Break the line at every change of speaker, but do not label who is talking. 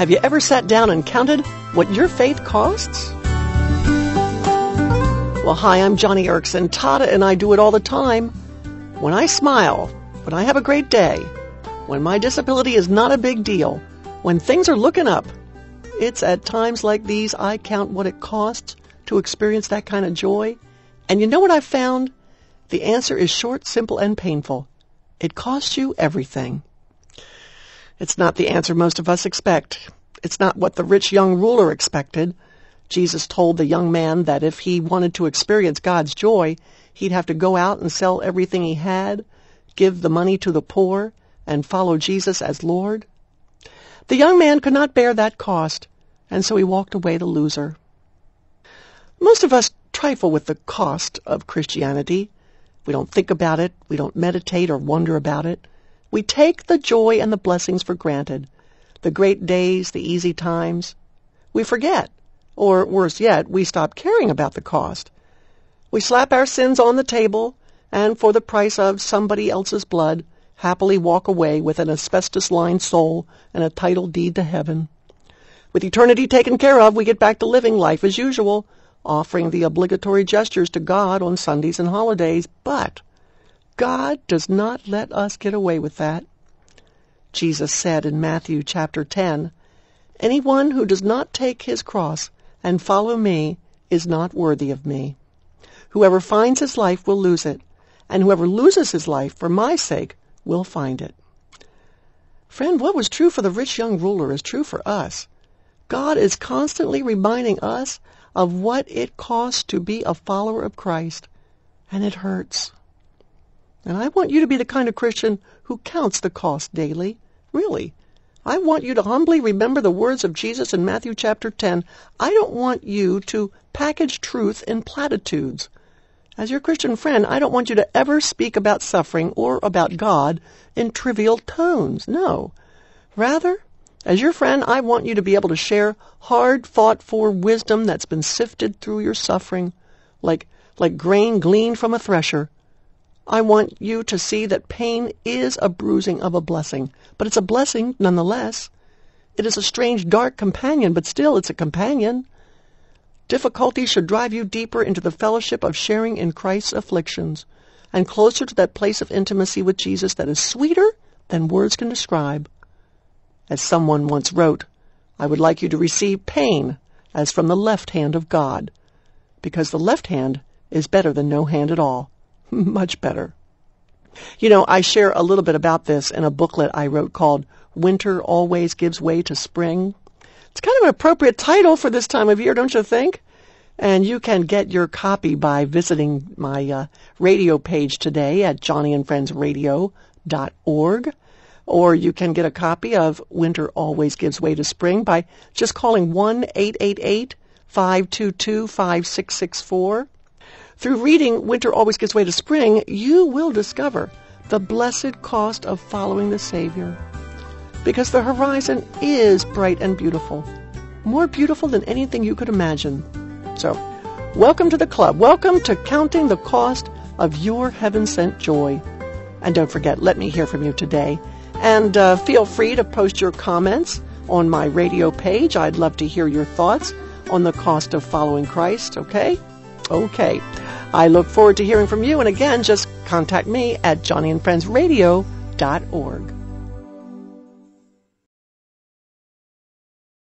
Have you ever sat down and counted what your faith costs? Well, hi, I'm Joni Eareckson. Tada and I do it all the time. When I smile, when I have a great day, when my disability is not a big deal, when things are looking up, it's at times like these I count what it costs to experience that kind of joy. And you know what I've found? The answer is short, simple, and painful. It costs you everything. It's not the answer most of us expect. It's not what the rich young ruler expected. Jesus told the young man that if he wanted to experience God's joy, he'd have to go out and sell everything he had, give the money to the poor, and follow Jesus as Lord. The young man could not bear that cost, and so he walked away the loser. Most of us trifle with the cost of Christianity. We don't think about it. We don't meditate or wonder about it. We take the joy and the blessings for granted, the great days, the easy times. We forget, or worse yet, we stop caring about the cost. We slap our sins on the table, and for the price of somebody else's blood, happily walk away with an asbestos-lined soul and a title deed to heaven. With eternity taken care of, we get back to living life as usual, offering the obligatory gestures to God on Sundays and holidays, but God does not let us get away with that. Jesus said in Matthew chapter 10, Anyone who does not take his cross and follow me is not worthy of me. Whoever finds his life will lose it, and whoever loses his life for my sake will find it. Friend, what was true for the rich young ruler is true for us. God is constantly reminding us of what it costs to be a follower of Christ, and it hurts. And I want you to be the kind of Christian who counts the cost daily. Really. I want you to humbly remember the words of Jesus in Matthew chapter 10. I don't want you to package truth in platitudes. As your Christian friend, I don't want you to ever speak about suffering or about God in trivial tones. No. Rather, as your friend, I want you to be able to share hard fought for wisdom that's been sifted through your suffering like, like grain gleaned from a thresher I want you to see that pain is a bruising of a blessing, but it's a blessing nonetheless. It is a strange, dark companion, but still it's a companion. Difficulty should drive you deeper into the fellowship of sharing in Christ's afflictions and closer to that place of intimacy with Jesus that is sweeter than words can describe. As someone once wrote, I would like you to receive pain as from the left hand of God, because the left hand is better than no hand at all. Much better. You know, I share a little bit about this in a booklet I wrote called Winter Always Gives Way to Spring. It's kind of an appropriate title for this time of year, don't you think? And you can get your copy by visiting my uh, radio page today at joniandfriendsradio.org. Or you can get a copy of Winter Always Gives Way to Spring by just calling 1-888-522-5664. Through reading Winter Always Gives Way to Spring, you will discover the blessed cost of following the Savior. Because the horizon is bright and beautiful, more beautiful than anything you could imagine. So, welcome to the club. Welcome to counting the cost of your heaven sent joy. And don't forget, let me hear from you today. And uh, feel free to post your comments on my radio page. I'd love to hear your thoughts on the cost of following Christ, okay? Okay. I look forward to hearing from you. And again, just contact me at joniandfriendsradio.org.